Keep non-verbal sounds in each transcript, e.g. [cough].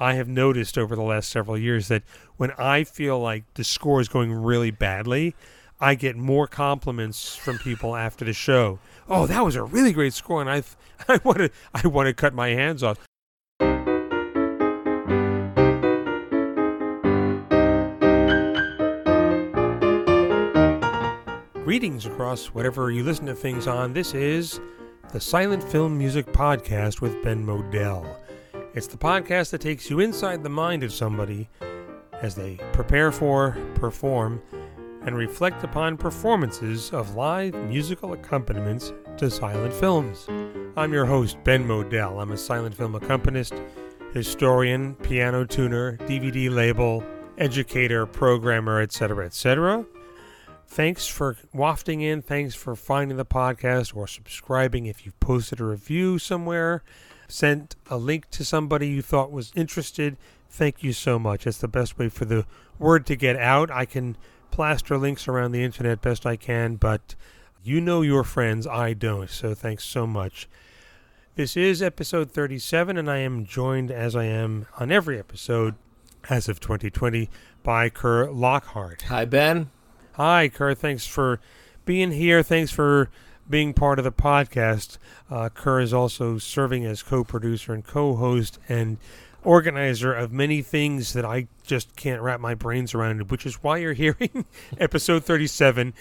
I have noticed over the last several years that when I feel like the score is going really badly, I get more compliments from people after the show. Oh, that was a really great score, and I, [laughs] I want to, I want to cut my hands off. Greetings across whatever you listen to things on. This is the Silent Film Music Podcast with Ben Model. It's the podcast that takes you inside the mind of somebody as they prepare for, perform, and reflect upon performances of live musical accompaniments to silent films. I'm your host, Ben Model. I'm a silent film accompanist, historian, piano tuner, DVD label, educator, programmer, etc., etc. Thanks for wafting in. Thanks for finding the podcast or subscribing if you've posted a review somewhere sent a link to somebody you thought was interested, thank you so much. It's the best way for the word to get out. I can plaster links around the internet best I can, but you know your friends, I don't. So thanks so much. This is episode 37, and I am joined, as I am on every episode as of 2020, by Kerr Lockhart. Hi, Ben. Hi, Kerr. Thanks for being here. Thanks for being part of the podcast. Uh, Kerr is also serving as co producer and co host and organizer of many things that I just can't wrap my brains around, which is why you're hearing [laughs] episode 37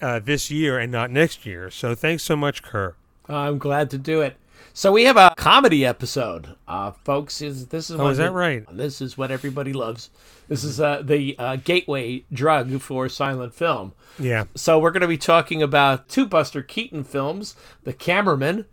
uh, this year and not next year. So thanks so much, Kerr. I'm glad to do it. So we have a comedy episode, uh, folks. Is this is oh, is that right? This is what everybody loves. This is uh, the uh, gateway drug for silent film. Yeah. So we're going to be talking about two Buster Keaton films, The Cameraman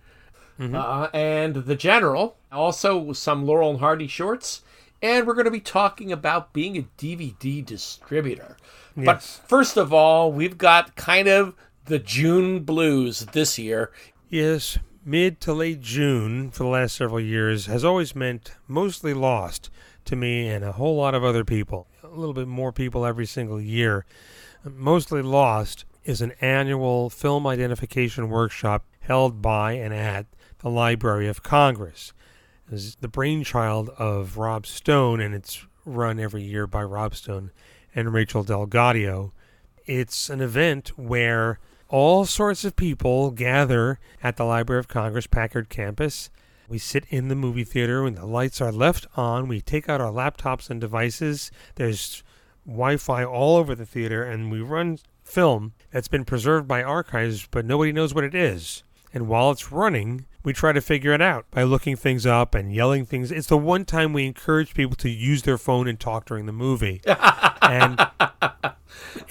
mm-hmm. uh, and The General. Also some Laurel and Hardy shorts, and we're going to be talking about being a DVD distributor. Yes. But first of all, we've got kind of the June blues this year. Yes, mid to late June for the last several years has always meant mostly lost to me and a whole lot of other people. A little bit more people every single year. Mostly Lost is an annual film identification workshop held by and at the Library of Congress. It's the brainchild of Rob Stone, and it's run every year by Rob Stone and Rachel Del Gaudio. It's an event where all sorts of people gather at the Library of Congress Packard campus. We sit in the movie theater when the lights are left on. We take out our laptops and devices. There's Wi Fi all over the theater, and we run film that's been preserved by archives, but nobody knows what it is. And while it's running, we try to figure it out by looking things up and yelling things. It's the one time we encourage people to use their phone and talk during the movie. [laughs] and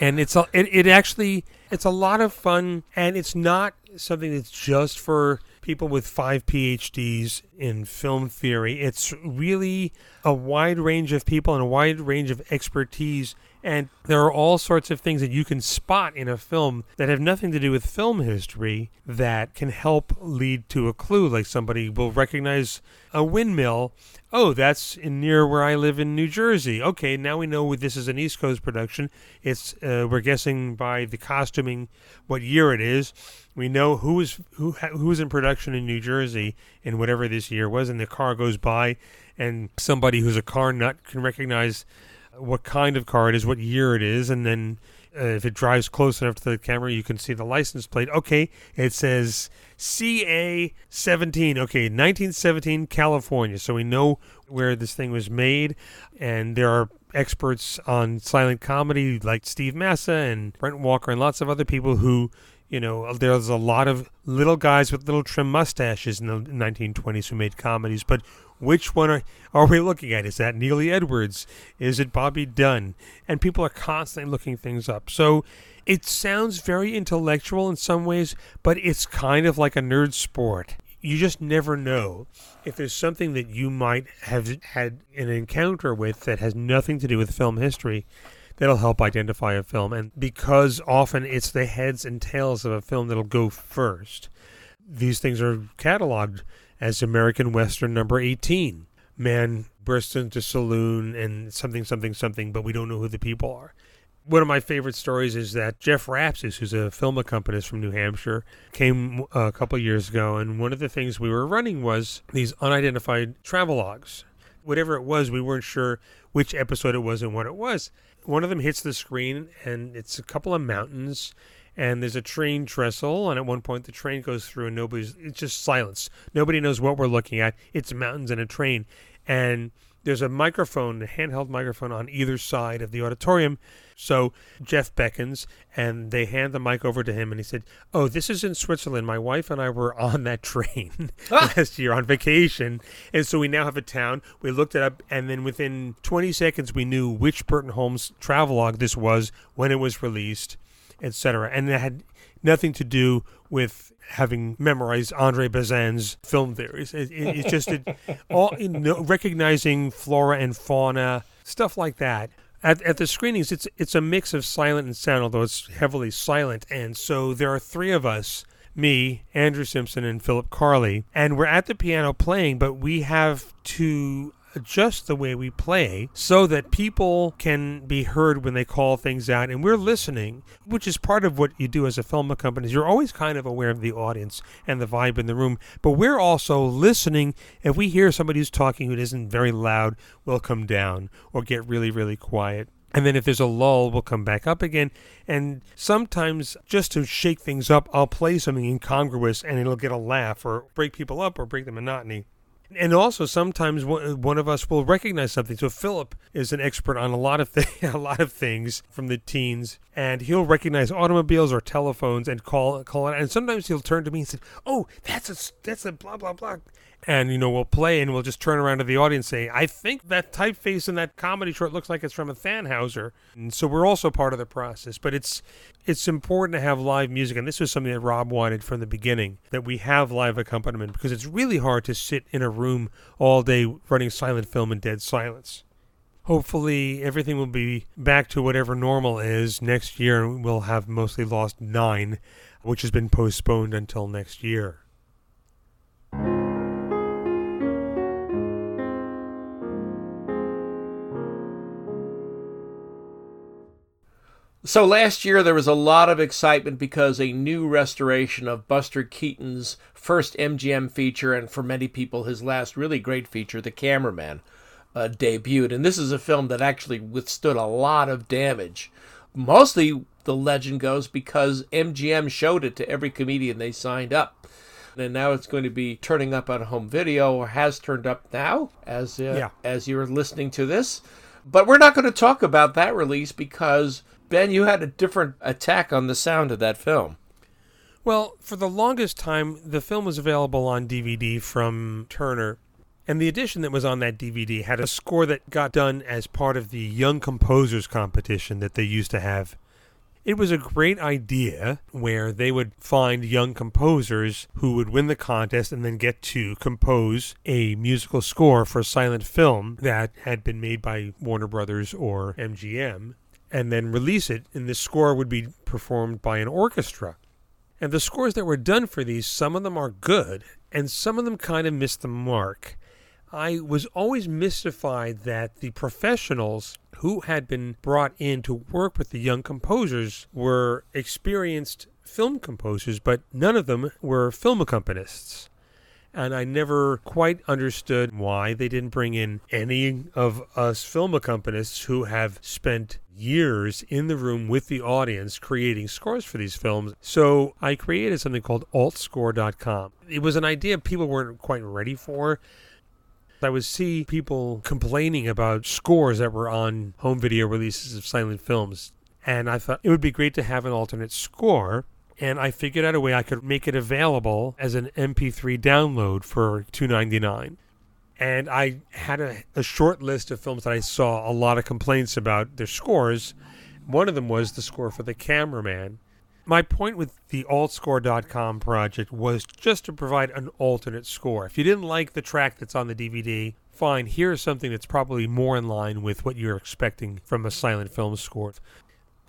and it's a, it, it actually it's a lot of fun and it's not something that's just for people with five PhDs in film theory. It's really a wide range of people and a wide range of expertise. And there are all sorts of things that you can spot in a film that have nothing to do with film history that can help lead to a clue. Like somebody will recognize a windmill. Oh, that's near where I live in New Jersey. Okay, now we know this is an East Coast production. It's uh, we're guessing by the costuming what year it is we know who is who in production in New Jersey in whatever this year was, and the car goes by, and somebody who's a car nut can recognize what kind of car it is, what year it is, and then uh, if it drives close enough to the camera, you can see the license plate. Okay, it says CA 17. Okay, 1917 California. So we know where this thing was made, and there are experts on silent comedy like Steve Massa and Brent Walker and lots of other people who you know, there's a lot of little guys with little trim mustaches in the 1920s who made comedies, but which one are, are we looking at? Is that Neely Edwards? Is it Bobby Dunn? And people are constantly looking things up. So it sounds very intellectual in some ways, but it's kind of like a nerd sport. You just never know if there's something that you might have had an encounter with that has nothing to do with film history that'll help identify a film. And because often it's the heads and tails of a film that'll go first, these things are cataloged as American Western number 18. Man bursts into saloon and something, something, something, but we don't know who the people are. One of my favorite stories is that Jeff Rapsis, who's a film accompanist from New Hampshire, came a couple years ago, and one of the things we were running was these unidentified travelogues whatever it was, we weren't sure which episode it was and what it was. One of them hits the screen, and it's a couple of mountains, and there's a train trestle, and at one point the train goes through, and nobody's. It's just silence. Nobody knows what we're looking at. It's mountains and a train, and there's a microphone, a handheld microphone on either side of the auditorium. So Jeff beckons and they hand the mic over to him and he said, Oh, this is in Switzerland. My wife and I were [laughs] on that train ah! last year on vacation. And so we now have a town. We looked it up and then within 20 seconds we knew which Burton Holmes travelogue this was, when it was released, etc. And it had nothing to do with having memorized Andre Bazin's film theories. It, it, it's just it, [laughs] all you know, recognizing flora and fauna, stuff like that. At, at the screenings, it's it's a mix of silent and sound, although it's heavily silent. And so there are three of us me, Andrew Simpson, and Philip Carli, and we're at the piano playing, but we have to adjust the way we play so that people can be heard when they call things out. And we're listening which is part of what you do as a film company. Is you're always kind of aware of the audience and the vibe in the room but we're also listening. If we hear somebody who's talking who isn't very loud we'll come down or get really really quiet. And then if there's a lull, we'll come back up again. And sometimes, just to shake things up, I'll play something incongruous and it'll get a laugh or break people up or break the monotony and also sometimes one of us will recognize something. So Philip is an expert on a lot of [laughs] th- a lot of things from the teens, and he'll recognize automobiles or telephones and call call it. And sometimes he'll turn to me and say, "Oh, that's a that's a blah blah blah," and you know we'll play and we'll just turn around to the audience and say i think that typeface in that comedy short looks like it's from a Thanhouser. And so we're also part of the process but it's it's important to have live music. And this was something that rob wanted from the beginning that we have live accompaniment because it's really hard to sit in a room all day running silent film in dead silence. Hopefully everything will be back to whatever normal is next year and we'll have mostly lost nine which has been postponed until next year So last year there was a lot of excitement because a new restoration of Buster Keaton's first MGM feature, and for many people his last really great feature, The Cameraman, uh, debuted. And this is a film that actually withstood a lot of damage. Mostly, the legend goes, because MGM showed it to every comedian they signed up. And now it's going to be turning up on home video, or has turned up now, as uh, yeah. as you're listening to this. But we're not going to talk about that release because Ben, you had a different attack on the sound of that film. Well, for the longest time, the film was available on DVD from Turner. And the edition that was on that DVD had a score that got done as part of the Young Composers competition that they used to have. It was a great idea where they would find young composers who would win the contest and then get to compose a musical score for a silent film that had been made by Warner Brothers or MGM and then release it, and the score would be performed by an orchestra. And the scores that were done for these, some of them are good, and some of them kind of miss the mark. I was always mystified that the professionals who had been brought in to work with the young composers were experienced film composers, but none of them were film accompanists and I never quite understood why they didn't bring in any of us film accompanists who have spent years in the room with the audience creating scores for these films. So I created something called altscore.com. It was an idea people weren't quite ready for. I would see people complaining about scores that were on home video releases of silent films. And I thought it would be great to have an alternate score and I figured out a way I could make it available as an MP3 download for $2.99. And I had a, a short list of films that I saw a lot of complaints about their scores. One of them was the score for The Cameraman. My point with the altscore.com project was just to provide an alternate score. If you didn't like the track that's on the DVD, fine, here's something that's probably more in line with what you're expecting from a silent film score.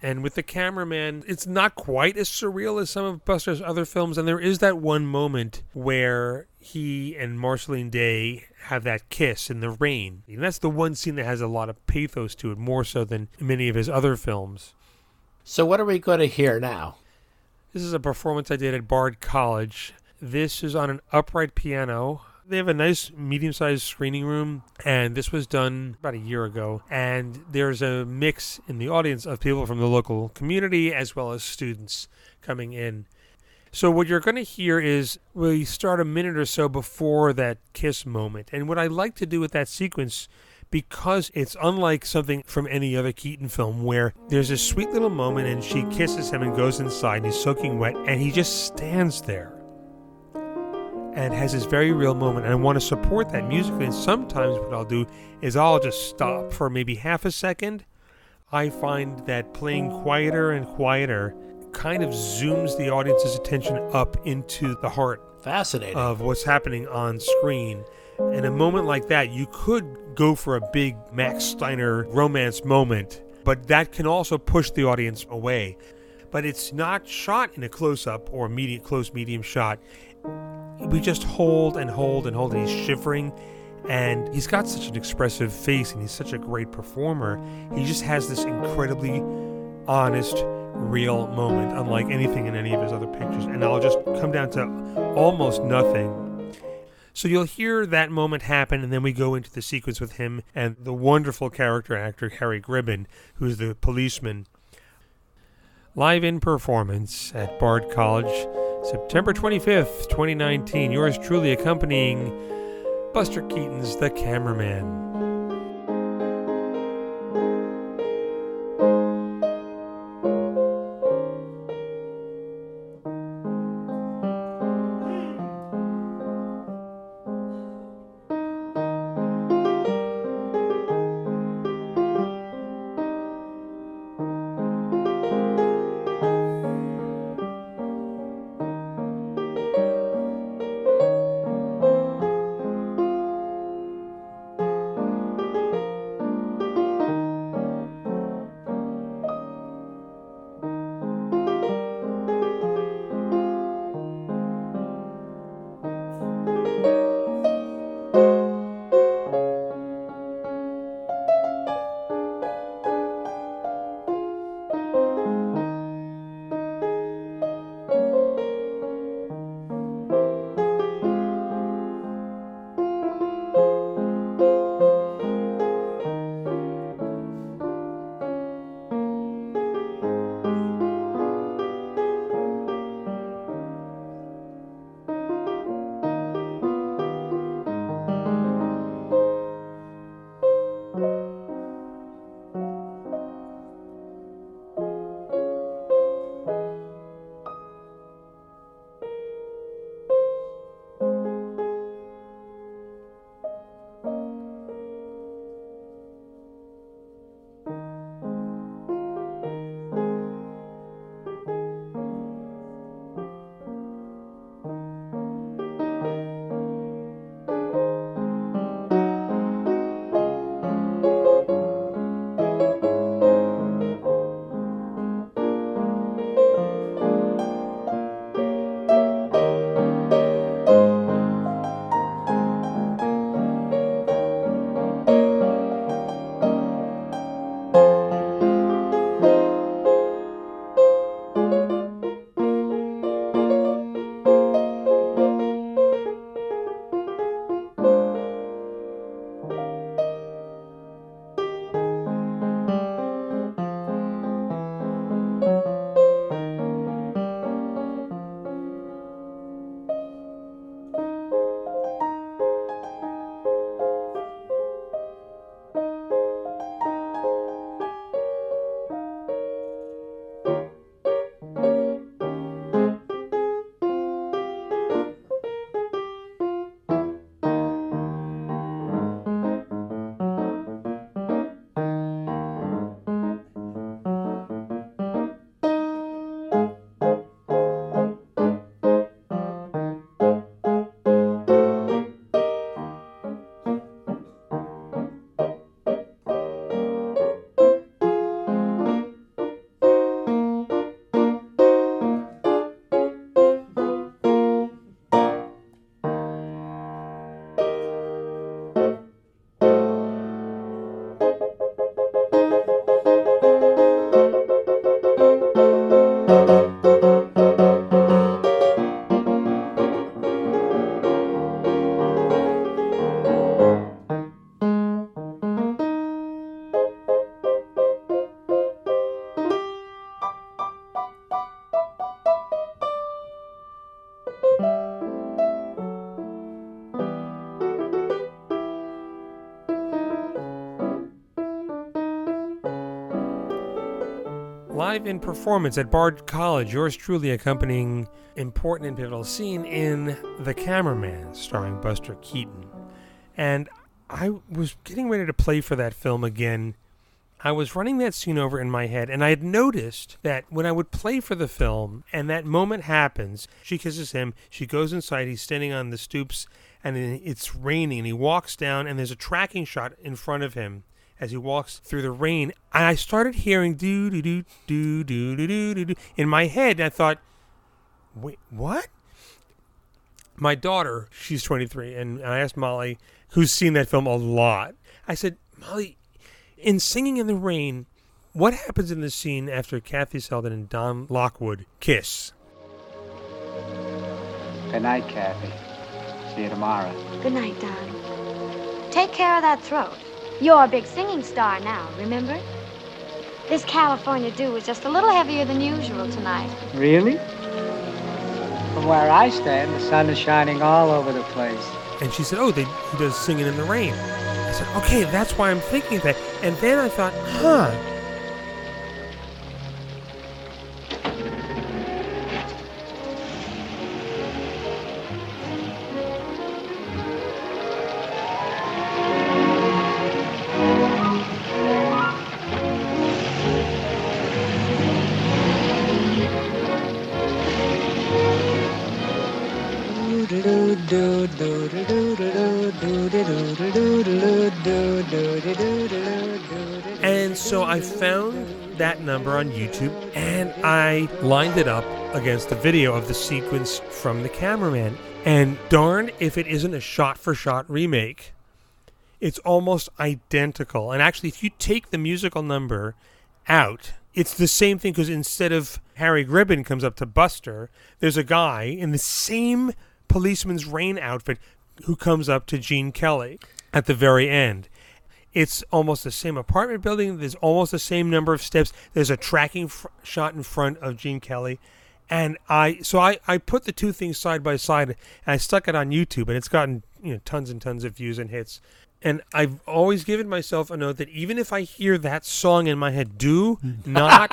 And with the cameraman, it's not quite as surreal as some of Buster's other films. And there is that one moment where he and Marceline Day have that kiss in the rain. And that's the one scene that has a lot of pathos to it, more so than many of his other films. So, what are we going to hear now? This is a performance I did at Bard College. This is on an upright piano They have a nice medium sized screening room, and this was done about a year ago. And there's a mix in the audience of people from the local community as well as students coming in. So, what you're going to hear is we start a minute or so before that kiss moment. And what I like to do with that sequence because it's unlike something from any other Keaton film where there's a sweet little moment and she kisses him and goes inside and he's soaking wet and he just stands there and has this very real moment. And I want to support that musically. And sometimes what I'll do is I'll just stop for maybe half a second. I find that playing quieter and quieter kind of zooms the audience's attention up into the heart Fascinating. of what's happening on screen. In a moment like that, you could go for a big Max Steiner romance moment, but that can also push the audience away. But it's not shot in a close up or medium, close medium shot. We just hold and hold and hold, and he's shivering. And he's got such an expressive face, and he's such a great performer. He just has this incredibly honest, real moment, unlike anything in any of his other pictures. And I'll just come down to almost nothing so you'll hear that moment happen, and then we go into the sequence with him and the wonderful character actor Harry Gribbon, who's the policeman. Live in performance at Bard College, September 25th, 2019. Yours truly accompanying Buster Keaton's The Cameraman. Live in performance at Bard College, yours truly accompanying important and pivotal scene in The Cameraman, starring Buster Keaton. And I was getting ready to play for that film again. I was running that scene over in my head, and I had noticed that when I would play for the film and that moment happens, she kisses him, she goes inside, he's standing on the stoops, and it's raining, and he walks down, and there's a tracking shot in front of him as he walks through the rain. And I started hearing do do do do do do do do in my head. I thought, wait, what? My daughter, she's 23, and I asked Molly, who's seen that film a lot. I said, Molly, in Singing in the Rain, what happens in the scene after Kathy Selden and Don Lockwood kiss? Good night, Kathy. See you tomorrow. Good night, Don. Take care of that throat. You're a big singing star now, remember? This California dew was just a little heavier than usual tonight. Really? From where I stand, the sun is shining all over the place. And she said, Oh, they, he does singing in the rain. I said, Okay, that's why I'm thinking that. And then I thought, Huh, And so I found that number on YouTube and I lined it up against the video of the sequence from the cameraman. And darn if it isn't a shot for shot remake. It's almost identical. And actually, if you take the musical number out, it's the same thing because instead of Harry Gribbon comes up to Buster, there's a guy in the same policeman's rain outfit who comes up to Gene Kelly at the very end. It's almost the same apartment building. There's almost the same number of steps. There's a tracking fr- shot in front of Gene Kelly. And I, so I, I put the two things side by side and I stuck it on YouTube and it's gotten, you know, tons and tons of views and hits. And I've always given myself a note that even if I hear that song in my head, do [laughs] not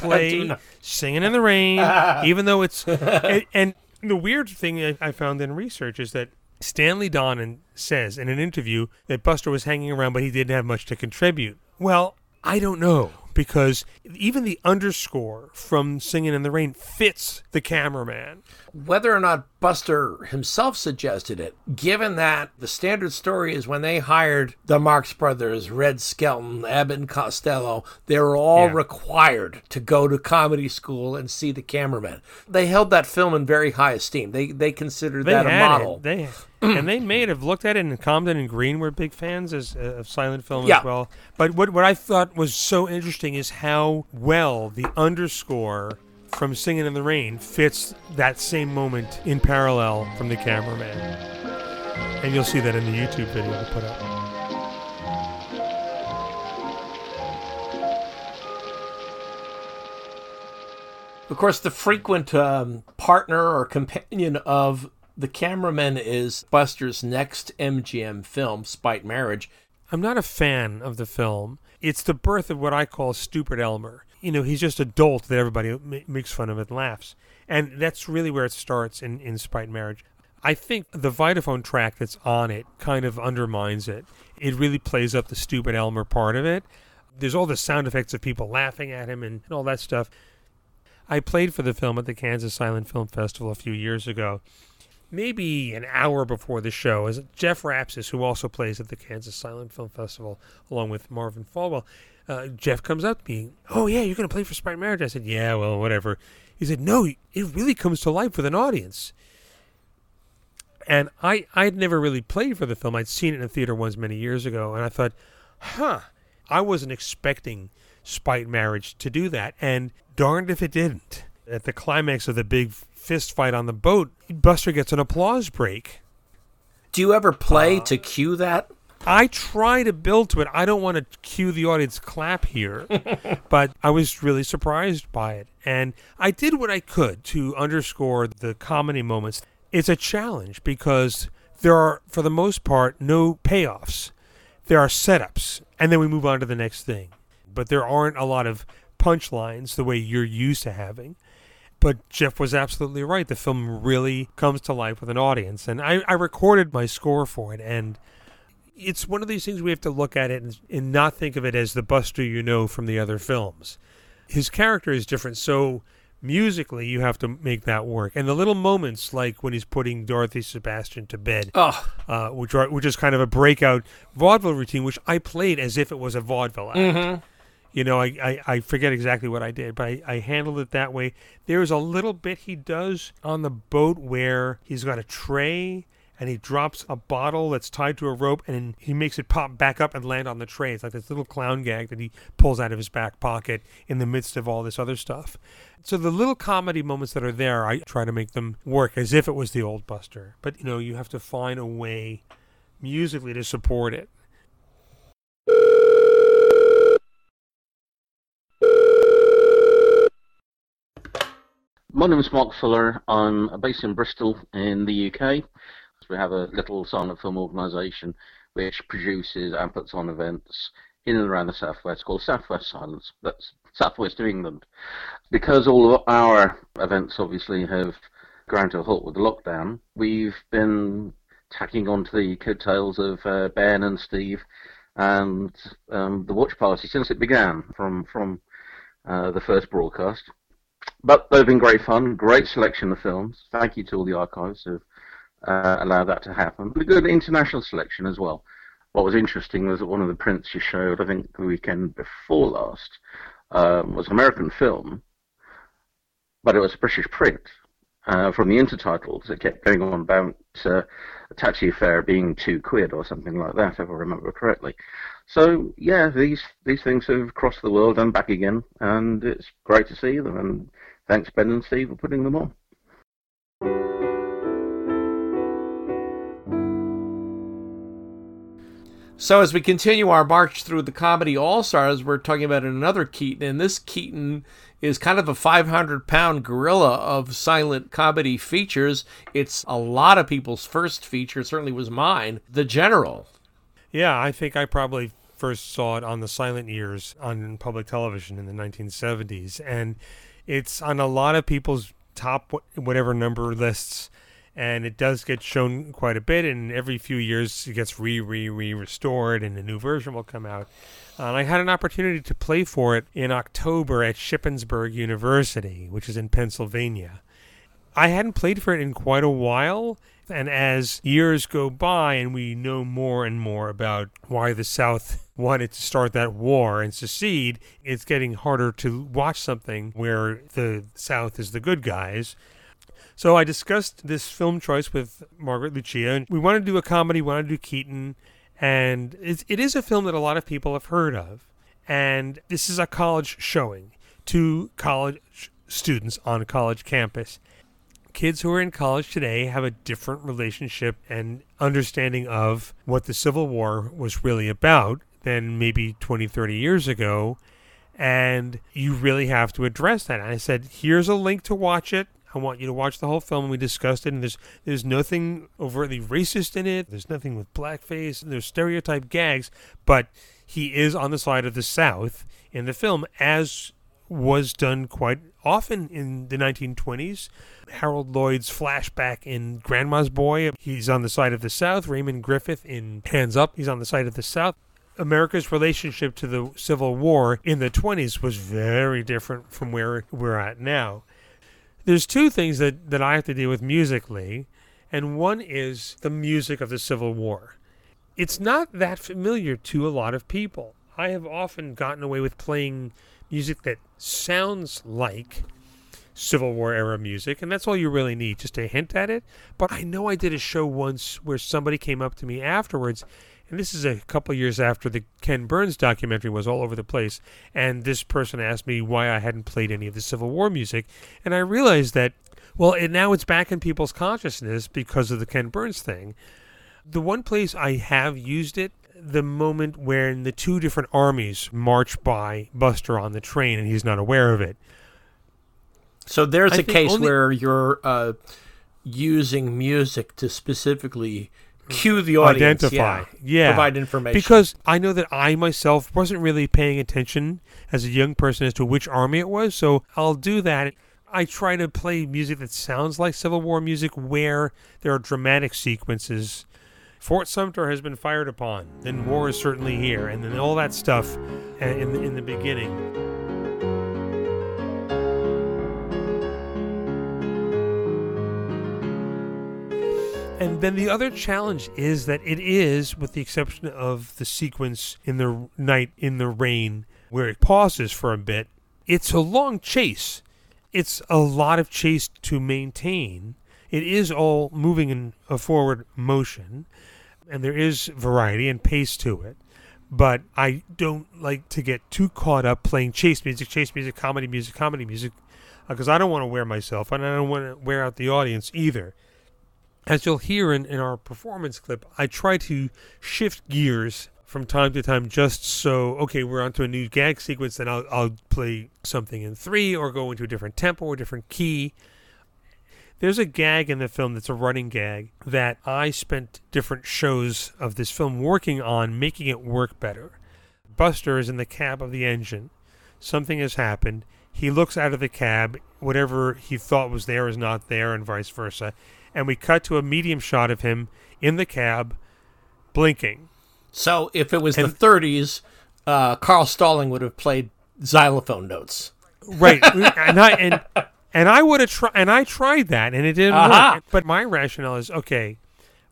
play Do not. Singing in the Rain, [laughs] even though it's, and, and the weird thing I- I found in research is that Stanley Donen says in an interview that Buster was hanging around, but he didn't have much to contribute. Well, I don't know because even the underscore from Singing in the Rain fits the cameraman. Whether or not Buster himself suggested it, given that the standard story is when they hired the Marx Brothers, Red Skelton, Abbott and Costello, they were all Yeah. required to go to comedy school and see the cameraman. They held that film in very high esteem. They they considered They that a model. it. They and they may have looked at it, and Comden and Green were big fans as, uh, of silent film Yeah. as well. But what what I thought was so interesting is how well the underscore from Singing in the Rain fits that same moment in parallel from the cameraman. And you'll see that in the YouTube video I put up. Of course, the frequent um, partner or companion of the cameraman is Buster's next MGM film, Spite Marriage. I'm not a fan of the film. It's the birth of what I call stupid Elmer. You know, he's just a dolt that everybody ma- makes fun of and laughs. And that's really where it starts in, in Spite Marriage. I think the Vitaphone track that's on it kind of undermines it. It really plays up the stupid Elmer part of it. There's all the sound effects of people laughing at him and, and all that stuff. I played for the film at the Kansas Silent Film Festival a few years ago maybe an hour before the show, is Jeff Rapsis, who also plays at the Kansas Silent Film Festival along with Marvin Faulwell. Uh, Jeff comes up to me, "Oh yeah, you're going to play for Spite Marriage?" I said, "Yeah, well, whatever." He said, "No, it really comes to life with an audience." And I I'd never really played for the film. I'd seen it in a theater once many years ago, and I thought, "Huh." I wasn't expecting Spite Marriage to do that, and darned if it didn't. At the climax of the big fist fight on the boat, Buster gets an applause break. Do you ever play uh, to cue that? I try to build to it. I don't want to cue the audience clap here, [laughs] but I was really surprised by it. And I did what I could to underscore the comedy moments. It's a challenge because there are, for the most part, no payoffs. There are setups, and then we move on to the next thing. But there aren't a lot of punchlines the way you're used to having. But Jeff was absolutely right. The film really comes to life with an audience. And I, I recorded my score for it. And it's one of these things we have to look at it and, and not think of it as the Buster you know from the other films. His character is different. So musically you have to make that work and the little moments like when he's putting dorothy sebastian to bed oh. uh, which are which is kind of a breakout vaudeville routine which i played as if it was a vaudeville act mm-hmm. You know I, I, I forget exactly what i did but I, I handled it that way there's a little bit he does on the boat where he's got a tray and he drops a bottle that's tied to a rope and he makes it pop back up and land on the tray. It's like this little clown gag that he pulls out of his back pocket in the midst of all this other stuff. So the little comedy moments that are there, I try to make them work as if it was the old Buster. But you know, you have to find a way musically to support it. My name is Mark Fuller. I'm based in Bristol in the UK. We have a little silent film organisation which produces and puts on events in and around the southwest called Southwest Silents. That's southwest of England. Because all of our events obviously have ground to a halt with the lockdown, we've been tacking onto the coattails of uh, Ben and Steve and um, the watch party since it began from from uh, the first broadcast. But they've been great fun, great selection of films. Thank you to all the archives who've uh, allowed that to happen. But a good international selection as well. What was interesting was that one of the prints you showed, I think the weekend before last, um, was an American film, but it was a British print. Uh, from the intertitles, it kept going on about uh, a taxi fare being two quid or something like that, if I remember correctly. So yeah, these these things have crossed the world and back again, and it's great to see them. And thanks Ben and Steve for putting them on. So as we continue our march through the comedy all stars, we're talking about another Keaton, and this Keaton is kind of a 500 pound gorilla of silent comedy features. It's a lot of people's first feature, certainly was mine, The General. Yeah, I think I probably first saw it on the silent years on public television in the 1970s, and it's on a lot of people's top whatever number lists and it does get shown quite a bit. And every few years, it gets re re re restored, and a new version will come out. And I had an opportunity to play for it in October at Shippensburg University, which is in Pennsylvania. I hadn't played for it in quite a while, and as years go by and we know more and more about why the South [laughs] wanted to start that war and secede, it's getting harder to watch something where the South is the good guys so I discussed this film choice with Margaret Lucia, and we wanted to do a comedy, wanted to do Keaton, and it is a film that a lot of people have heard of. And this is a college showing to college students on a college campus. Kids who are in college today have a different relationship and understanding of what the Civil War was really about than maybe 20, 30 years ago. And you really have to address that. And I said, here's a link to watch it. I want you to watch the whole film. We discussed it, and there's there's nothing overtly racist in it. There's nothing with blackface. And there's stereotype gags, but he is on the side of the South in the film, as was done quite often in the 1920s. Harold Lloyd's flashback in Grandma's Boy, he's on the side of the South. Raymond Griffith in Hands Up, he's on the side of the South. America's relationship to the Civil War in the 20s was very different from where we're at now there's two things that, that I have to deal with musically, and one is the music of the Civil War. It's not that familiar to a lot of people. I have often gotten away with playing music that sounds like Civil War era music, and that's all you really need, just a hint at it. But I know I did a show once where somebody came up to me afterwards and this is a couple years after the Ken Burns documentary was all over the place. And this person asked me why I hadn't played any of the Civil War music, and I realized that well, it, now it's back in people's consciousness because of the Ken Burns thing. The one place I have used it, the moment when the two different armies march by Buster on the train and he's not aware of it. So there's I a case only... where you're uh, using music to specifically cue the audience. identify. Yeah. Yeah. Provide information. Because I know that I myself wasn't really paying attention as a young person as to which army it was, so I'll do that. I try to play music that sounds like Civil War music where there are dramatic sequences. Fort Sumter has been fired upon, then war is certainly here, and then all that stuff in the, in the beginning. And then the other challenge is that it is, with the exception of the sequence in the night in the rain, where it pauses for a bit, it's a long chase. It's a lot of chase to maintain. It is all moving in a forward motion, and there is variety and pace to it. But I don't like to get too caught up playing chase music, chase music, comedy music, comedy music, uh, because I don't want to wear myself and I don't want to wear out the audience either as you'll hear in, in our performance clip, I try to shift gears from time to time just so, okay, we're onto a new gag sequence, then I'll, I'll play something in three or go into a different tempo or different key. There's a gag in the film that's a running gag that I spent different shows of this film working on making it work better. Buster is in the cab of the engine. Something has happened. He looks out of the cab. Whatever he thought was there is not there, and vice versa and we cut to a medium shot of him in the cab blinking. so if it was the 30s, uh, Carl Stalling would have played xylophone notes. Right. [laughs] and I and and I would have tried and I tried that and it didn't Aha. work. But my rationale is okay,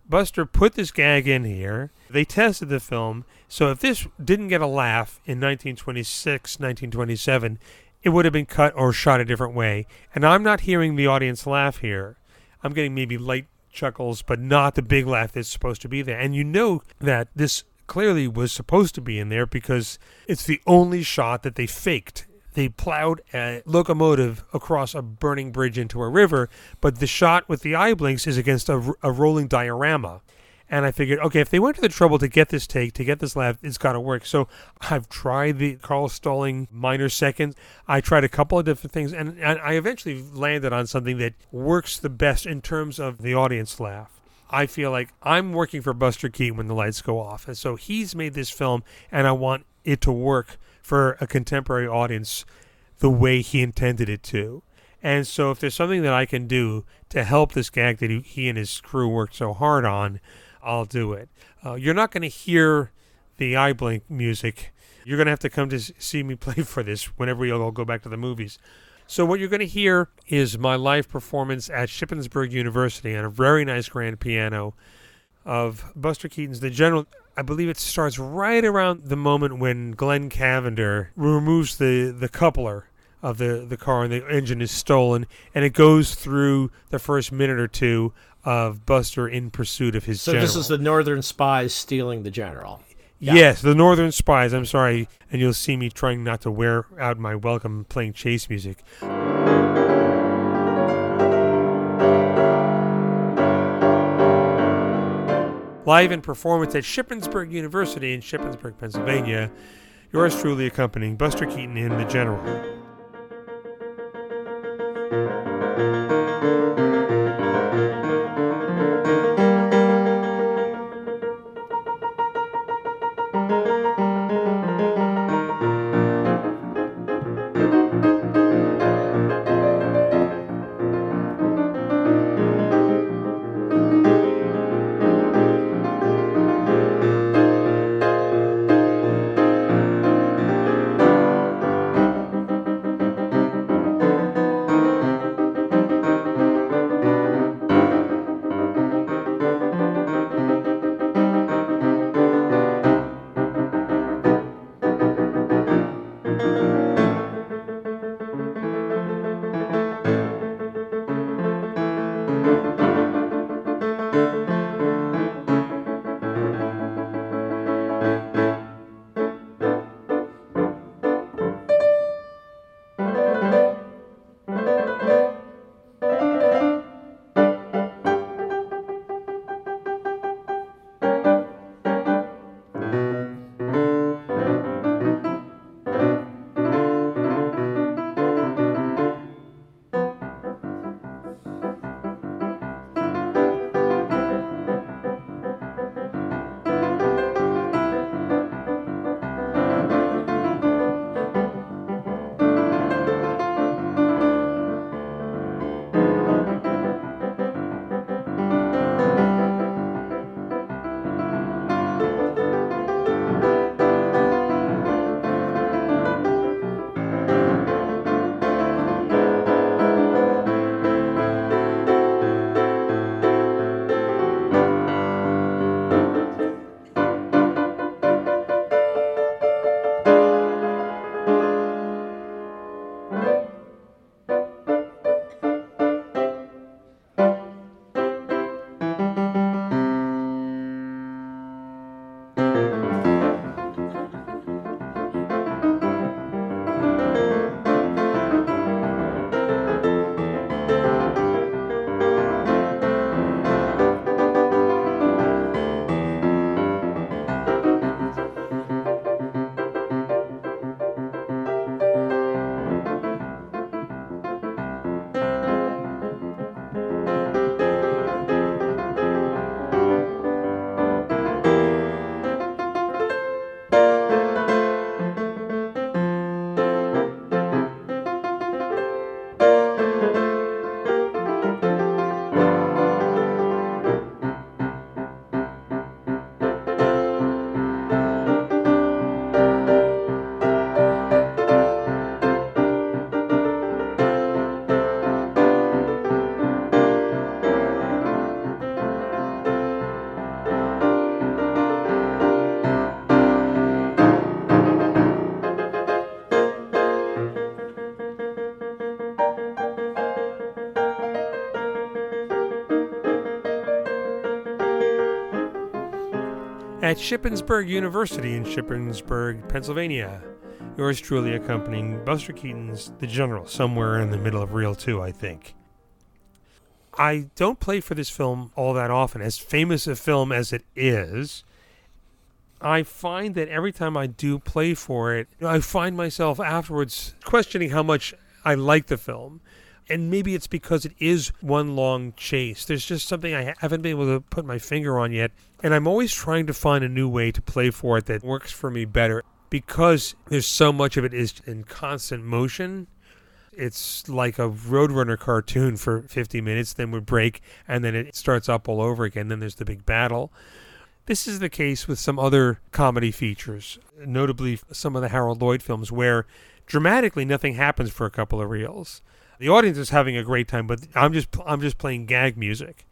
Buster put this gag in here. They tested the film. So if this didn't get a laugh in 1926, 1927, it would have been cut or shot a different way. And I'm not hearing the audience laugh here. I'm getting maybe light chuckles, but not the big laugh that's supposed to be there. And you know that this clearly was supposed to be in there because it's the only shot that they faked. They plowed a locomotive across a burning bridge into a river, but the shot with the eye blinks is against a, a rolling diorama. And I figured, okay, if they went to the trouble to get this take, to get this laugh, it's got to work. So I've tried the Carl Stalling minor seconds. I tried a couple of different things, and, and I eventually landed on something that works the best in terms of the audience laugh. I feel like I'm working for Buster Keaton when the lights go off. And so he's made this film, and I want it to work for a contemporary audience the way he intended it to. And so if there's something that I can do to help this gag that he, he and his crew worked so hard on, I'll do it. Uh, you're not going to hear the eye blink music. You're going to have to come to see me [laughs] play for this whenever we all go back to the movies. So what you're going to hear is my live performance at Shippensburg University on a very nice grand piano of Buster Keaton's The General. I believe it starts right around the moment when Glenn Cavender removes the, the coupler of the, the car and the engine is stolen, and it goes through the first minute or two of Buster in pursuit of his So general. this is the Northern spies stealing the general. Yeah. Yes, the Northern Spies. I'm sorry, and you'll see me trying not to wear out my welcome playing chase music. Live in performance at Shippensburg University in Shippensburg, Pennsylvania. Yours truly accompanying Buster Keaton in The General. At Shippensburg University in Shippensburg, Pennsylvania. Yours truly accompanying Buster Keaton's The General, somewhere in the middle of Reel 2, I think. I don't play for this film all that often. As famous a film as it is, I find that every time I do play for it, I find myself afterwards questioning how much I like the film. And maybe it's because it is one long chase. There's just something I haven't been able to put my finger on yet. And I'm always trying to find a new way to play for it that works for me better. Because there's so much of it is in constant motion, it's like a Roadrunner cartoon for 50 minutes, then we break, and then it starts up all over again. Then there's the big battle. This is the case with some other comedy features, notably some of the Harold Lloyd films, where dramatically nothing happens for a couple of reels. The audience is having a great time, but I'm just I'm just playing gag music.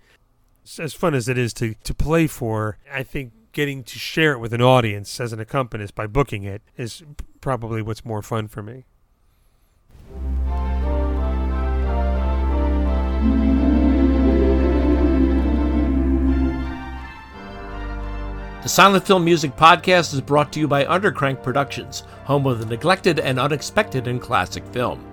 As fun as it is to, to play for, I think getting to share it with an audience as an accompanist by booking it is probably what's more fun for me. The Silent Film Music Podcast is brought to you by Undercrank Productions, home of the neglected and unexpected in classic film.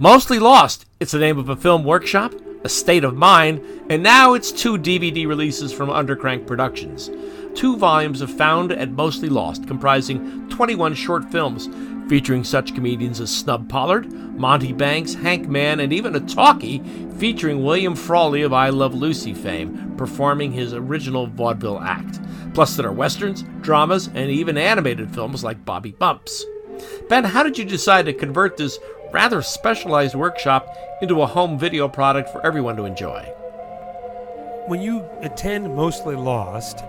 Mostly Lost, it's the name of a film workshop, a state of mind, and now it's two DVD releases from Undercrank Productions. Two volumes of Found and Mostly Lost, comprising 21 short films featuring such comedians as Snub Pollard, Monty Banks, Hank Mann, and even a talkie featuring William Frawley of I Love Lucy fame, performing his original vaudeville act. Plus, there are westerns, dramas, and even animated films like Bobby Bumps. Ben, how did you decide to convert this rather specialized workshop into a home video product for everyone to enjoy? When you attend Mostly Lost,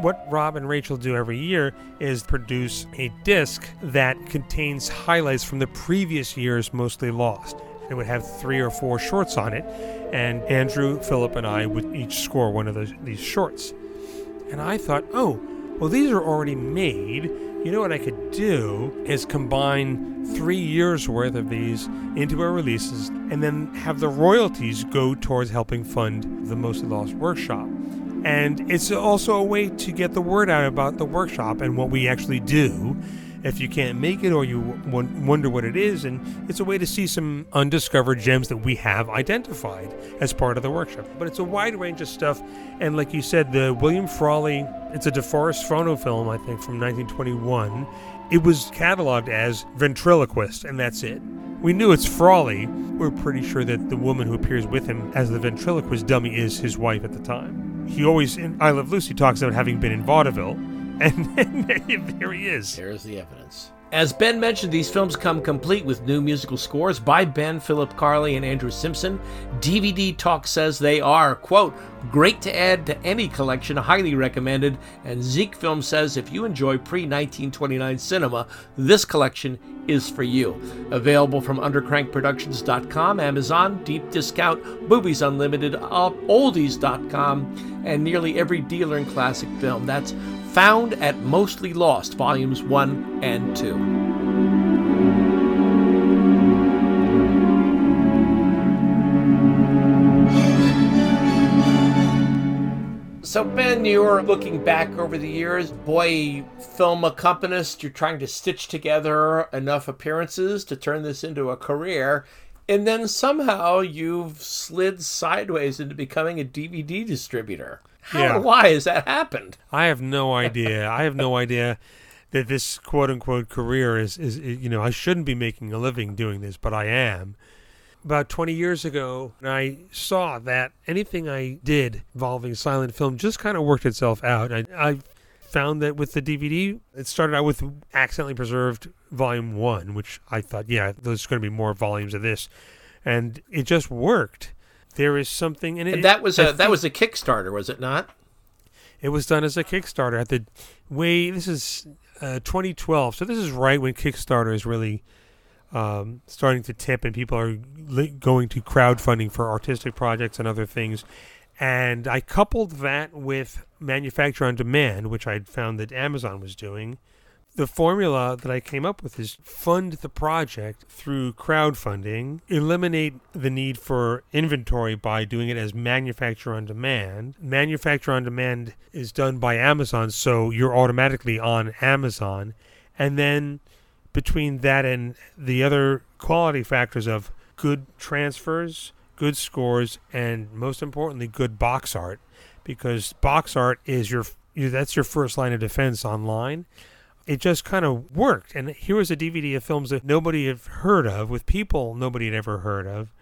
what Rob and Rachel do every year is produce a disc that contains highlights from the previous year's Mostly Lost. It would have three or four shorts on it, and Andrew, Philip, and I would each score one of those, these shorts. And I thought, oh, well, these are already made. You know what I could do is combine three years worth of these into our releases and then have the royalties go towards helping fund the Mostly Lost workshop. And it's also a way to get the word out about the workshop and what we actually do if you can't make it or you wonder what it is. And it's a way to see some undiscovered gems that we have identified as part of the workshop. But it's a wide range of stuff. And like you said, the William Frawley, it's a DeForest Phonofilm, I think, from 1921. It was cataloged as ventriloquist, and that's it. We knew it's Frawley. We're pretty sure that the woman who appears with him as the ventriloquist dummy is his wife at the time he always in I Love Lucy talks about having been in vaudeville, [laughs] and, and [laughs] there he is. There's the evidence. As Ben mentioned, these films come complete with new musical scores by Ben, Philip Carli, and Andrew Simpson. DVD Talk says they are, quote, great to add to any collection, highly recommended. And Zeke Film says if you enjoy pre 1929 cinema, this collection is for you. Available from undercrankproductions.com, Amazon, Deep Discount, Movies Unlimited, uh, oldies.com, and nearly every dealer in classic film. That's found at Mostly Lost, Volumes 1 and 2. So, Ben, you're looking back over the years, boy, film accompanist, you're trying to stitch together enough appearances to turn this into a career. And then somehow you've slid sideways into becoming a DVD distributor. How yeah. why has that happened? I have no idea. I have no idea that this quote unquote career is, is, you know, I shouldn't be making a living doing this, but I am. About 20 years ago, I saw that anything I did involving silent film just kind of worked itself out. I, I found that with the DVD, it started out with accidentally preserved volume one, which I thought, yeah, there's going to be more volumes of this. And it just worked there is something in it. And that was a that was a Kickstarter, was it not? It was done as a Kickstarter at the way. This is uh, 2012, so this is right when Kickstarter is really um, starting to tip, and people are li- going to crowdfunding for artistic projects and other things. And I coupled that with manufacture on demand, which I'd found that Amazon was doing. The formula that I came up with is fund the project through crowdfunding, eliminate the need for inventory by doing it as manufacture on demand. Manufacture on demand is done by Amazon, so you're automatically on Amazon. And then between that and the other quality factors of good transfers, good scores, and most importantly, good box art, because box art is your that's your first line of defense online it just kind of worked. And here was a DVD of films that nobody had heard of, with people nobody had ever heard of.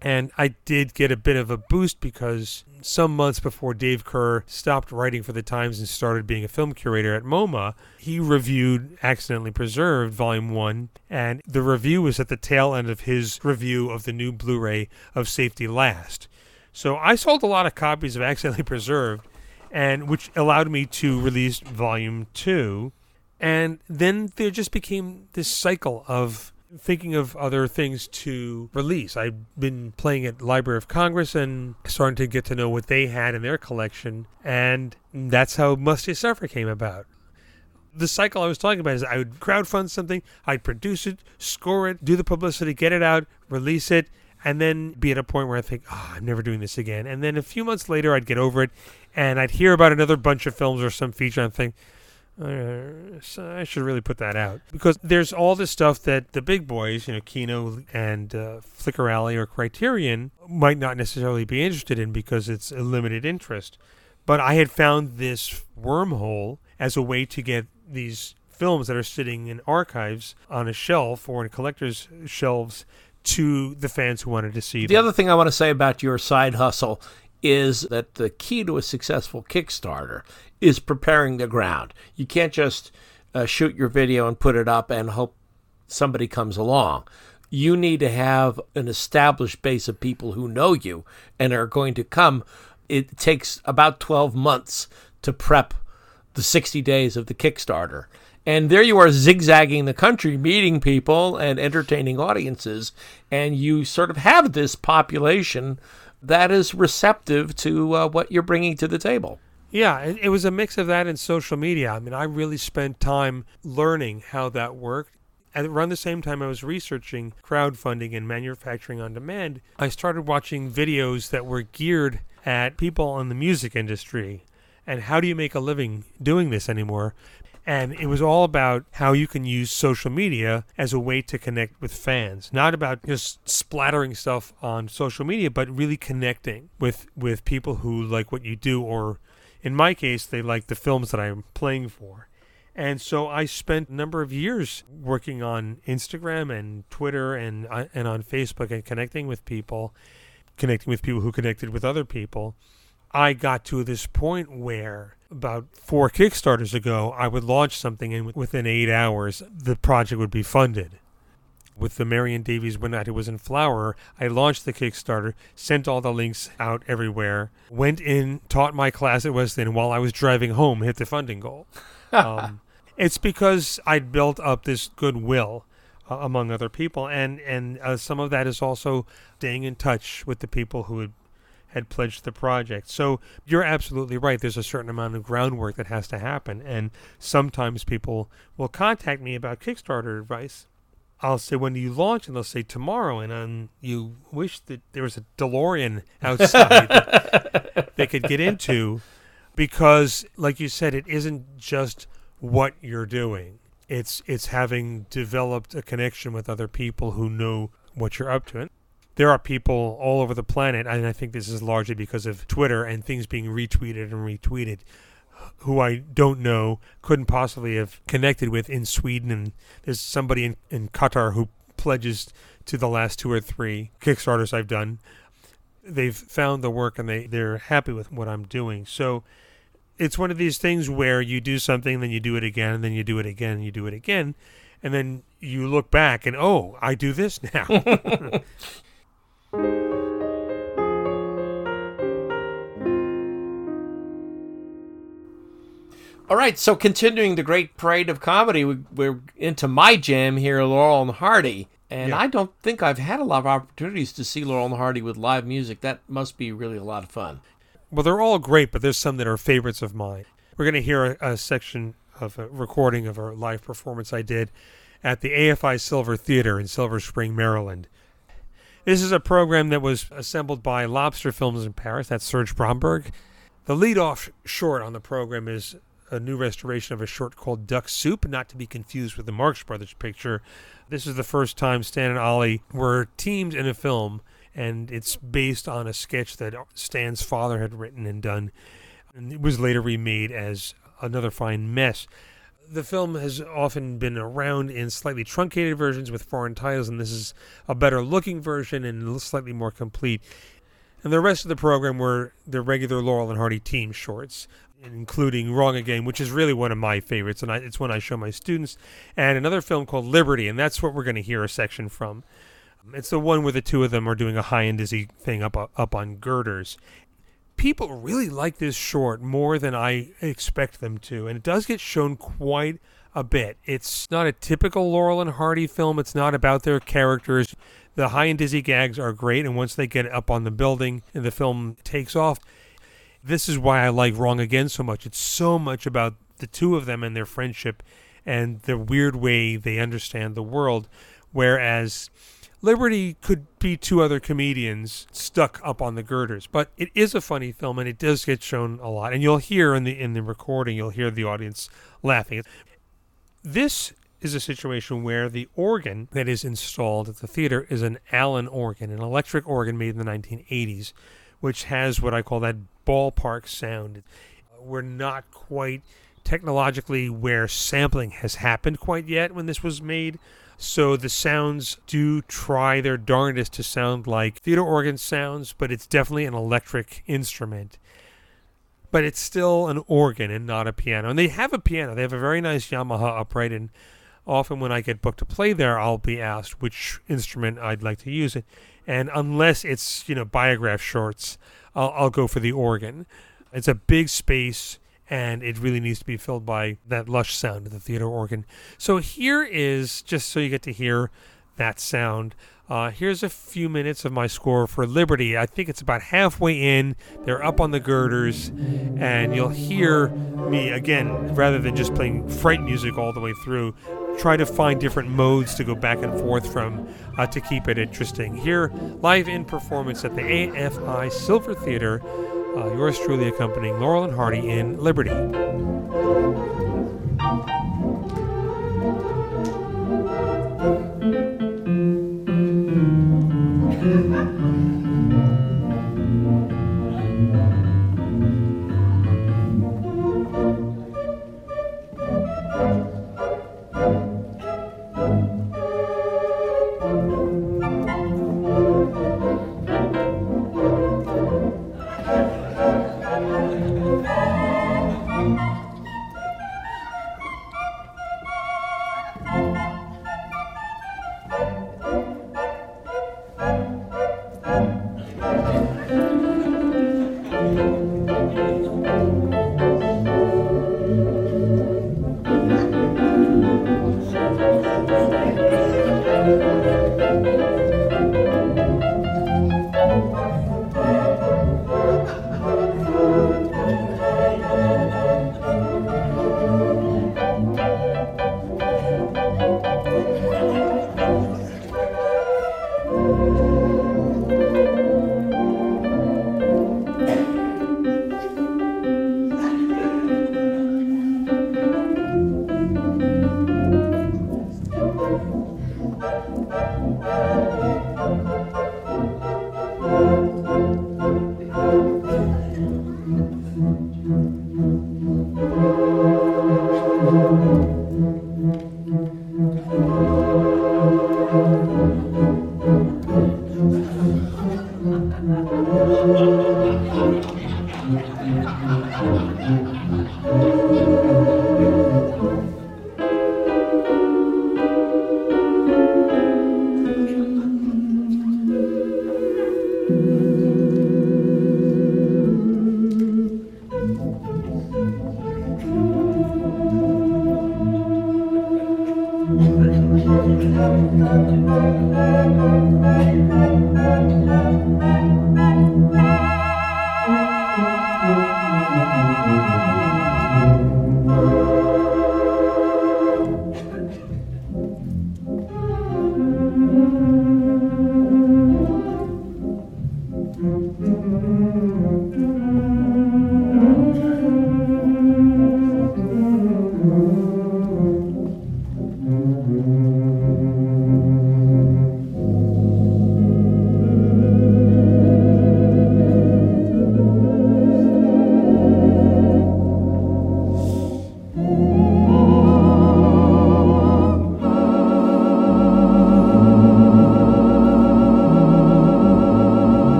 And I did get a bit of a boost because some months before Dave Kehr stopped writing for the Times and started being a film curator at MoMA, he reviewed Accidentally Preserved, Volume 1, and the review was at the tail end of his review of the new Blu ray of Safety Last. So I sold a lot of copies of Accidentally Preserved, and which allowed me to release Volume 2 and then there just became this cycle of thinking of other things to release. I've been playing at Library of Congress and starting to get to know what they had in their collection, and that's how Musty Suffer came about. The cycle I was talking about is I would crowdfund something, I'd produce it, score it, do the publicity, get it out, release it, and then be at a point where I think, oh, I'm never doing this again. And then a few months later, I'd get over it, and I'd hear about another bunch of films or some feature, and think, uh, so I should really put that out because there's all this stuff that the big boys, you know, Kino and uh, Flicker Alley or Criterion, might not necessarily be interested in because it's a limited interest. But I had found this wormhole as a way to get these films that are sitting in archives on a shelf or in collectors' shelves to the fans who wanted to see the them. other thing I want to say about your side hustle is that the key to a successful Kickstarter is preparing the ground. You can't just uh, shoot your video and put it up and hope somebody comes along. You need to have an established base of people who know you and are going to come. It takes about 12 months to prep the 60 days of the Kickstarter. And there you are zigzagging the country, meeting people and entertaining audiences. And you sort of have this population that is receptive to uh, what you're bringing to the table. Yeah, it, was a mix of that and social media. I mean, I really spent time learning how that worked. At around the same time I was researching crowdfunding and manufacturing on demand, I started watching videos that were geared at people in the music industry and how do you make a living doing this anymore? And it was all about how you can use social media as a way to connect with fans. Not about just splattering stuff on social media, but really connecting with, with people who like what you do, or in my case, they like the films that I'm playing for. And so I spent a number of years working on Instagram and Twitter and uh, and on Facebook and connecting with people, connecting with people who connected with other people. I got to this point where about four Kickstarters ago, I would launch something, and within eight hours, the project would be funded. With the Marion Davies When It Was in Flower, I launched the Kickstarter, sent all the links out everywhere, went in, taught my class at Wesleyan while I was driving home, hit the funding goal. [laughs] um, it's because I'd built up this goodwill uh, among other people, and and uh, some of that is also staying in touch with the people who had had pledged the project. So you're absolutely right. There's a certain amount of groundwork that has to happen. And sometimes people will contact me about Kickstarter advice. I'll say, when do you launch? And they'll say, tomorrow. And um, you wish that there was a DeLorean [laughs] outside that they could get into because, like you said, it isn't just what you're doing. It's it's having developed a connection with other people who know what you're up to there are people all over the planet, and I think this is largely because of Twitter and things being retweeted and retweeted, who I don't know, couldn't possibly have connected with in Sweden. And there's somebody in, in Qatar who pledges to the last two or three Kickstarters I've done. They've found the work and they, they're happy with what I'm doing. So it's one of these things where you do something, then you do it again, and then you do it again, and you do it again. And then you look back and, oh, I do this [laughs] now. [laughs] All right, so continuing the great parade of comedy, we, are into my jam here, Laurel and Hardy. And yeah. I don't think I've had a lot of opportunities to see Laurel and Hardy with live music. That must be really a lot of fun. Well, they're all great, but there's some that are favorites of mine. We're going to hear a, a section of a recording of a live performance I did at the AFI Silver Theater in Silver Spring, Maryland. This is a program that was assembled by Lobster Films in Paris. That's Serge Bromberg. The lead-off short on the program is a new restoration of a short called Duck Soup, not to be confused with the Marx Brothers picture. This is the first time Stan and Ollie were teamed in a film, and it's based on a sketch that Stan's father had written and done, and it was later remade as Another Fine Mess the film has often been around in slightly truncated versions with foreign titles, and this is a better looking version and slightly more complete. And the rest of the program were the regular Laurel and Hardy team shorts, including Wrong Again, which is really one of my favorites, and I, it's one I show my students, and another film called Liberty, and that's what we're going to hear a section from. It's the one where the two of them are doing a high and dizzy thing up up on girders, people really like this short more than I expect them to, and it does get shown quite a bit. It's not a typical Laurel and Hardy film. It's not about their characters. The high and dizzy gags are great, and once they get up on the building and the film takes off, this is why I like Wrong Again so much. It's so much about the two of them and their friendship and the weird way they understand the world. Whereas Liberty could be two other comedians stuck up on the girders, but it is a funny film and it does get shown a lot. And you'll hear in the in the recording, you'll hear the audience laughing. This is a situation where the organ that is installed at the theater is an Allen organ, an electric organ made in the 1980s, which has what I call that ballpark sound. We're not quite technologically where sampling has happened quite yet when this was made so the sounds do try their darndest to sound like theater organ sounds, but it's definitely an electric instrument. But it's still an organ and not a piano. And they have a piano. They have a very nice Yamaha upright. And often when I get booked to play there, I'll be asked which instrument I'd like to use it. And unless it's, you know, biograph shorts, I'll, I'll go for the organ. It's a big space and it really needs to be filled by that lush sound of the theater organ. So here is just so you get to hear that sound. Uh, here's a few minutes of my score for Liberty. I think it's about halfway in. They're up on the girders, and you'll hear me again, rather than just playing fright music all the way through, try to find different modes to go back and forth from uh, to keep it interesting. Here, live in performance at the AFI Silver Theater uh, yours truly accompanying Laurel and Hardy in Liberty.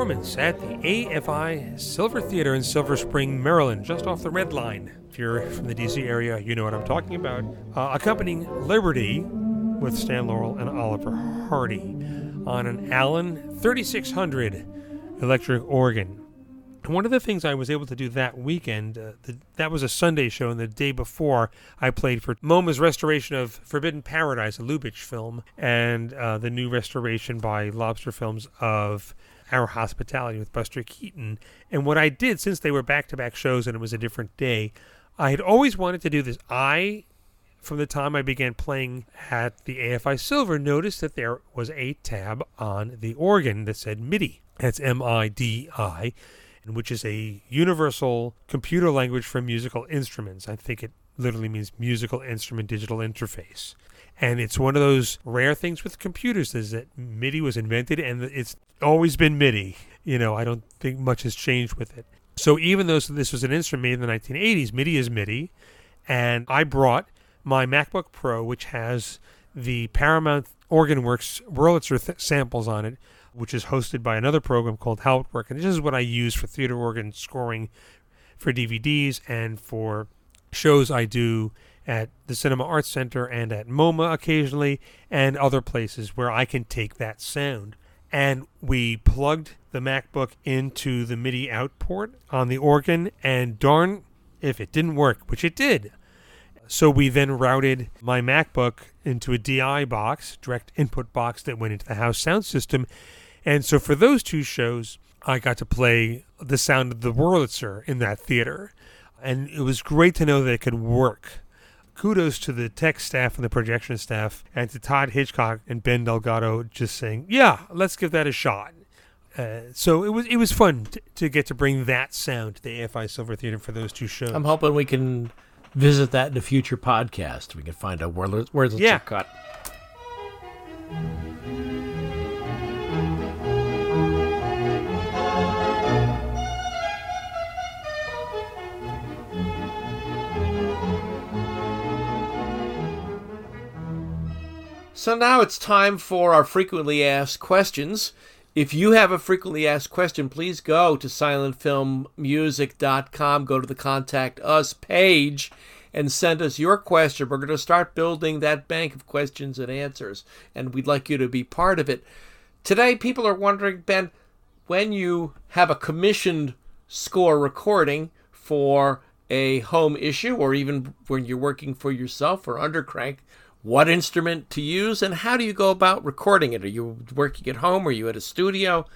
Performance at the AFI Silver Theater in Silver Spring, Maryland, just off the Red Line. If you're from the DC area, you know what I'm talking about. Uh, accompanying Liberty with Stan Laurel and Oliver Hardy on an Allen 3600 electric organ. One of the things I was able to do that weekend, uh, the, that was a Sunday show, and the day before I played for MoMA's restoration of Forbidden Paradise, a Lubitsch film, and uh, the new restoration by Lobster Films of Our Hospitality with Buster Keaton. And what I did, since they were back to back shows and it was a different day, I had always wanted to do this. I from the time I began playing at the AFI Silver, noticed that there was a tab on the organ that said MIDI. That's M I D I which is a universal computer language for musical instruments. I think it literally means musical instrument digital interface. And it's one of those rare things with computers is that MIDI was invented and it's always been MIDI. You know, I don't think much has changed with it. So even though this was an instrument made in the 1980s, MIDI is MIDI. And I brought my MacBook Pro, which has the Paramount OrganWorks Wurlitzer th- samples on it, which is hosted by another program called Hauptwerk. And this is what I use for theater organ scoring for DVDs and for shows I do at the Cinema Arts Center and at MoMA occasionally and other places where I can take that sound. And we plugged the MacBook into the MIDI out port on the organ, and darn if it didn't work, which it did. So we then routed my MacBook into a DI box, direct input box that went into the house sound system, and so for those two shows, I got to play the sound of the Wurlitzer in that theater. And it was great to know that it could work. Kudos to the tech staff and the projection staff, and to Todd Hitchcock and Ben Delgado just saying, "Yeah, let's give that a shot." Uh, so it was it was fun t- to get to bring that sound to the AFI Silver Theater for those two shows. I'm hoping we can visit that in a future podcast. We can find out where where's the yeah. cut. So now it's time for our frequently asked questions. If you have a frequently asked question, please go to silentfilmmusic.com, go to the Contact Us page, and send us your question. We're going to start building that bank of questions and answers, and we'd like you to be part of it. Today, people are wondering, Ben, when you have a commissioned score recording for a home issue, or even when you're working for yourself or Undercrank, what instrument to use, and how do you go about recording it? Are you working at home? Are you at a studio?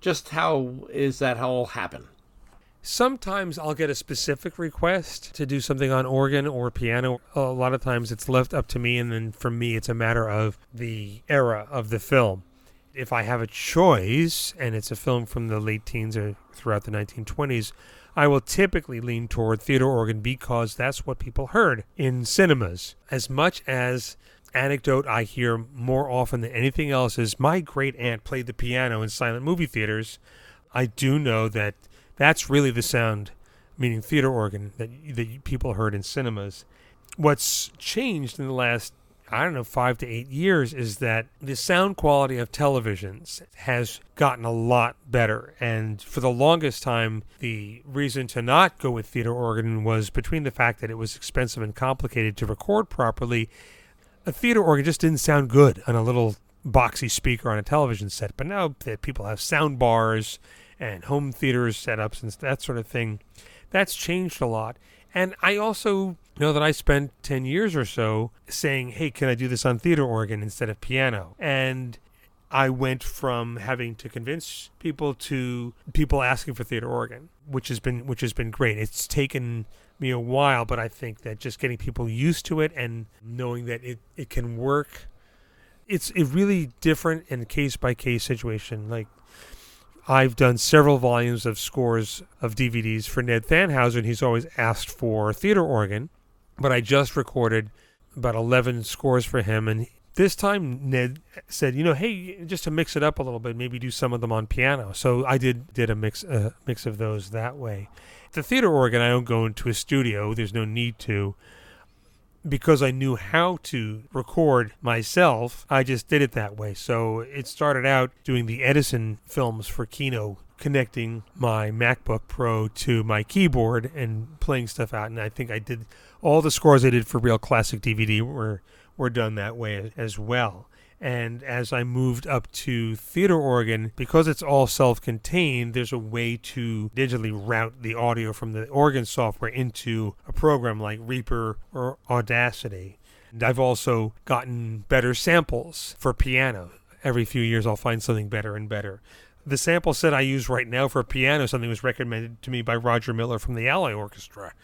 Just how is that all happen? Sometimes I'll get a specific request to do something on organ or piano. A lot of times it's left up to me, and then for me, it's a matter of the era of the film. If I have a choice and it's a film from the late teens or throughout the 1920s, I will typically lean toward theater organ because that's what people heard in cinemas. As much as anecdote I hear more often than anything else is my great aunt played the piano in silent movie theaters. I do know that that's really the sound, meaning theater organ, that, that people heard in cinemas. What's changed in the last I don't know, five to eight years is that the sound quality of televisions has gotten a lot better. And for the longest time, the reason to not go with theater organ was between the fact that it was expensive and complicated to record properly. A theater organ just didn't sound good on a little boxy speaker on a television set. But now that people have sound bars and home theaters setups and that sort of thing, that's changed a lot. And I also know that I spent 10 years or so saying, hey, can I do this on theater organ instead of piano? And I went from having to convince people to people asking for theater organ, which has been which has been great. It's taken me a while, but I think that just getting people used to it and knowing that it, it can work, it's a really different and case by case situation. Like I've done several volumes of scores of DVDs for Ned Thanhouser, and he's always asked for theater organ. But I just recorded about 11 scores for him, and this time Ned said, you know, hey, just to mix it up a little bit, maybe do some of them on piano. So I did did a mix a uh, mix of those that way. The theater organ, I don't go into a studio. There's no need to. Because I knew how to record myself, I just did it that way. So it started out doing the Edison films for Kino, connecting my MacBook Pro to my keyboard and playing stuff out. And I think I did all the scores I did for Reel Classic DVD were were done that way as well. And as I moved up to theater organ, because it's all self contained, there's a way to digitally route the audio from the organ software into a program like Reaper or Audacity. And I've also gotten better samples for piano. Every few years, I'll find something better and better. The sample set I use right now for piano, something was recommended to me by Roger Miller from the Alloy Orchestra.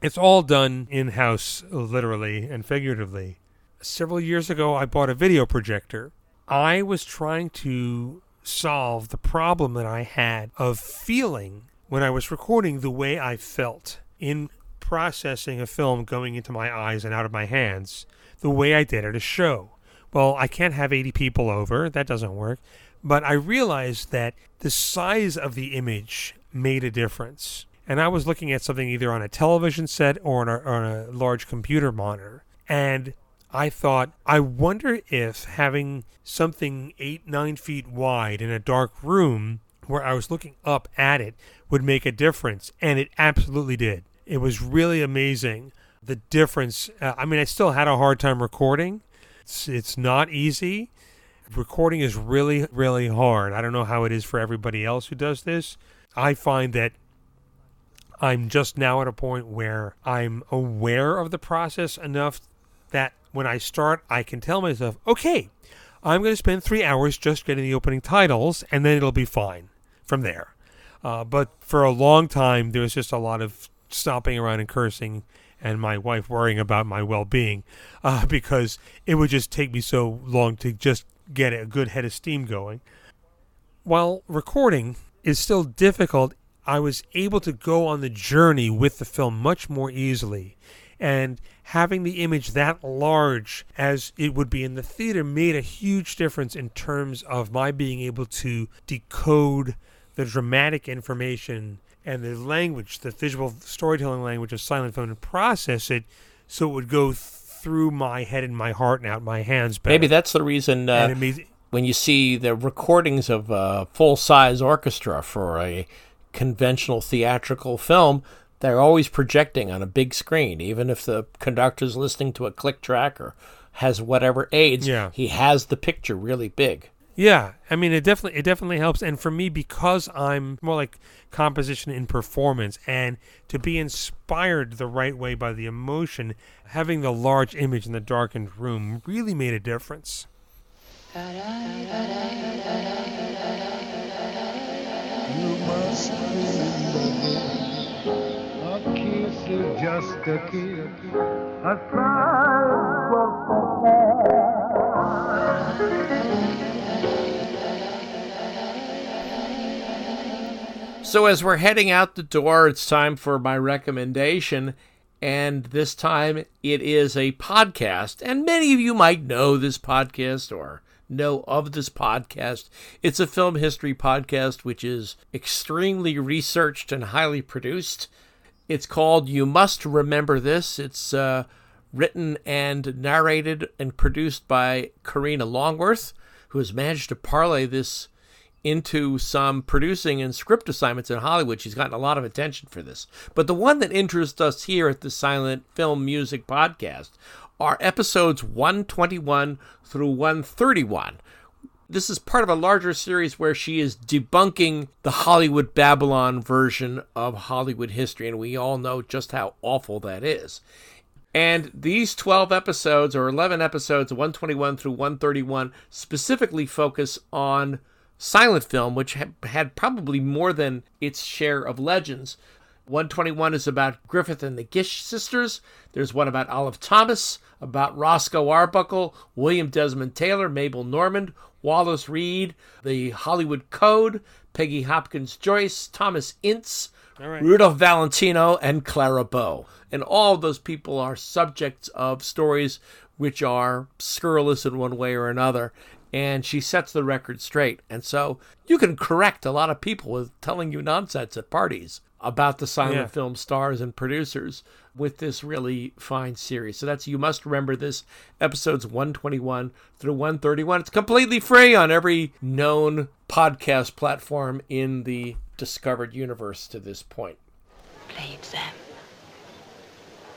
It's all done in house, literally and figuratively several years ago, I bought a video projector. I was trying to solve the problem that I had of feeling when I was recording the way I felt in processing a film going into my eyes and out of my hands, the way I did at a show. Well, I can't have 80 people over, that doesn't work. But I realized that the size of the image made a difference. And I was looking at something either on a television set or on a, on a large computer monitor. And I thought, I wonder if having something eight, nine feet wide in a dark room where I was looking up at it would make a difference. And it absolutely did. It was really amazing the difference. Uh, I mean, I still had a hard time recording, it's, it's not easy. Recording is really, really hard. I don't know how it is for everybody else who does this. I find that I'm just now at a point where I'm aware of the process enough that when I start, I can tell myself, okay, I'm going to spend three hours just getting the opening titles, and then it'll be fine from there. Uh, but for a long time, there was just a lot of stomping around and cursing, and my wife worrying about my well being uh, [laughs] because it would just take me so long to just get a good head of steam going. While recording is still difficult, I was able to go on the journey with the film much more easily and having the image that large as it would be in the theater made a huge difference in terms of my being able to decode the dramatic information and the language, the visual storytelling language of silent film, and process it so it would go through my head and my heart and out my hands. Better. Maybe that's the reason. Uh, made, when you see the recordings of a full size orchestra for a conventional theatrical film, they're always projecting on a big screen, even if the conductor's listening to a click track or has whatever aids. Yeah. he has the picture really big. Yeah, I mean it definitely it definitely helps, and for me because I'm more like composition in performance, and to be inspired the right way by the emotion, having the large image in the darkened room really made a difference. You must is just a kid, a So, as we're heading out the door, it's time for my recommendation. And this time it is a podcast. And many of you might know this podcast or know of this podcast. It's a film history podcast, which is extremely researched and highly produced. It's called You Must Remember This. It's uh, written and narrated and produced by Karina Longworth, who has managed to parlay this into some producing and script assignments in Hollywood. She's gotten a lot of attention for this. But the one that interests us here at the Silent Film Music Podcast are episodes 121 through 131, this is part of a larger series where she is debunking the Hollywood Babylon version of Hollywood history, and we all know just how awful that is. And these 12 episodes, or 11 episodes, 121 through 131, specifically focus on silent film, which had probably more than its share of legends. 121 is about Griffith and the Gish sisters. There's one about Olive Thomas, about Roscoe Arbuckle, William Desmond Taylor, Mabel Normand, Wallace Reid, the Hollywood Code, Peggy Hopkins Joyce, Thomas Ince, right. Rudolph Valentino, and Clara Bow. And all those people are subjects of stories which are scurrilous in one way or another. And she sets the record straight. And so you can correct a lot of people with telling you nonsense at parties about the silent yeah. film stars and producers. with this really fine series. So that's You Must Remember This, episodes 121 through 131. It's completely free on every known podcast platform in the discovered universe to this point. Play it, Sam.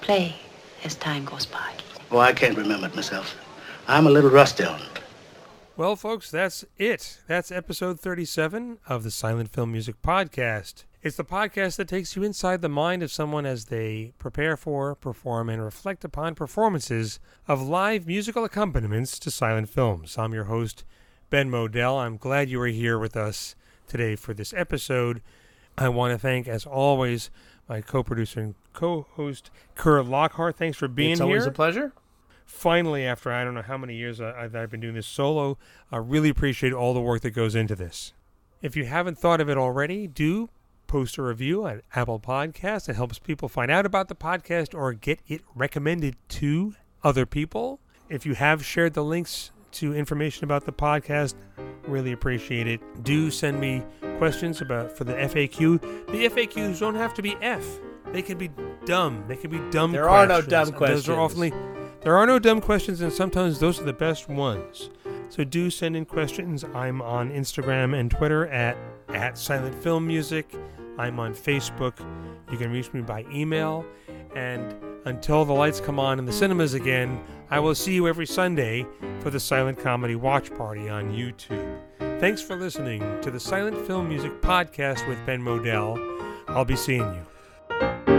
Play as time goes by. Oh, I can't remember it myself. I'm a little rusty on it. Well, folks, that's it. That's episode 37 of the Silent Film Music Podcast. It's the podcast that takes you inside the mind of someone as they prepare for, perform, and reflect upon performances of live musical accompaniments to silent films. I'm your host, Ben Model. I'm glad you are here with us today for this episode. I want to thank, as always, my co-producer and co-host Kerr Lockhart. Thanks for being it's here. always a pleasure. Finally, after I don't know how many years uh, I, I've been doing this solo, I really appreciate all the work that goes into this. If you haven't thought of it already, do post a review on Apple Podcasts. It helps people find out about the podcast or get it recommended to other people. If you have shared the links to information about the podcast, really appreciate it. Do send me questions about for the FAQ. The FAQs don't have to be F. They can be dumb. They can be dumb. There are no dumb questions. Those are often there are no dumb questions, and sometimes those are the best ones. So do send in questions. I'm on Instagram and Twitter at at Silent Film Music. I'm on Facebook. You can reach me by email. And until the lights come on in the cinemas again, I will see you every Sunday for the Silent Comedy Watch Party on YouTube. Thanks for listening to the Silent Film Music Podcast with Ben Model. I'll be seeing you.